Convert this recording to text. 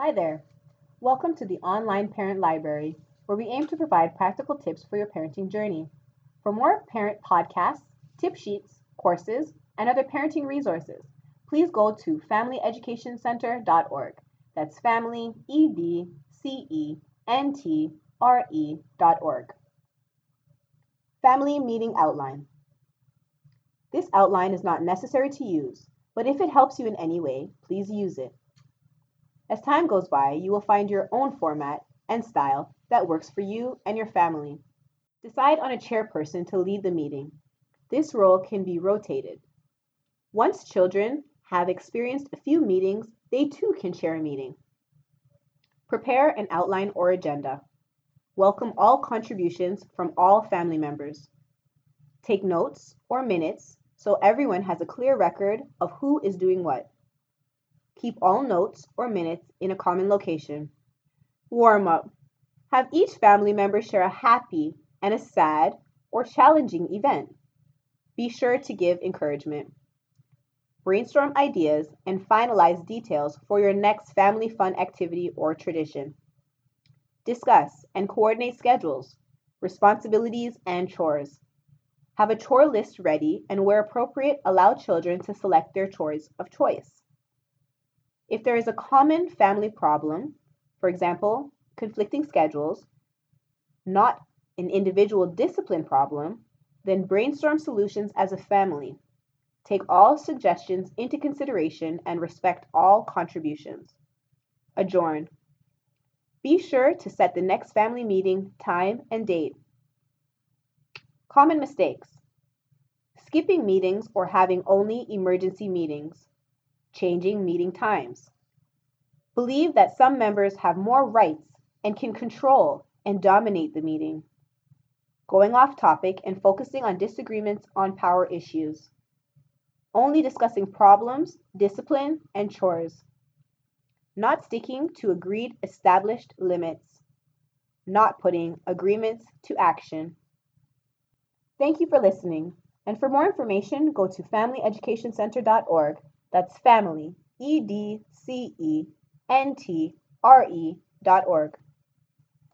Hi there. Welcome to the Online Parent Library, where we aim to provide practical tips for your parenting journey. For more parent podcasts, tip sheets, courses, and other parenting resources, please go to familyeducationcenter.org. That's family, E D C E N T R E dot org. Family Meeting Outline. This outline is not necessary to use, but if it helps you in any way, please use it. As time goes by, you will find your own format and style that works for you and your family. Decide on a chairperson to lead the meeting. This role can be rotated. Once children have experienced a few meetings, they too can chair a meeting. Prepare an outline or agenda. Welcome all contributions from all family members. Take notes or minutes so everyone has a clear record of who is doing what. Keep all notes or minutes in a common location. Warm up. Have each family member share a happy and a sad or challenging event. Be sure to give encouragement. Brainstorm ideas and finalize details for your next family fun activity or tradition. Discuss and coordinate schedules, responsibilities, and chores. Have a chore list ready and, where appropriate, allow children to select their chores of choice. If there is a common family problem, for example, conflicting schedules, not an individual discipline problem, then brainstorm solutions as a family. Take all suggestions into consideration and respect all contributions. Adjourn. Be sure to set the next family meeting time and date. Common mistakes skipping meetings or having only emergency meetings, changing meeting times. Believe that some members have more rights and can control and dominate the meeting. Going off topic and focusing on disagreements on power issues. Only discussing problems, discipline, and chores. Not sticking to agreed established limits. Not putting agreements to action. Thank you for listening. And for more information, go to familyeducationcenter.org. That's family, E D C E N T R E dot org.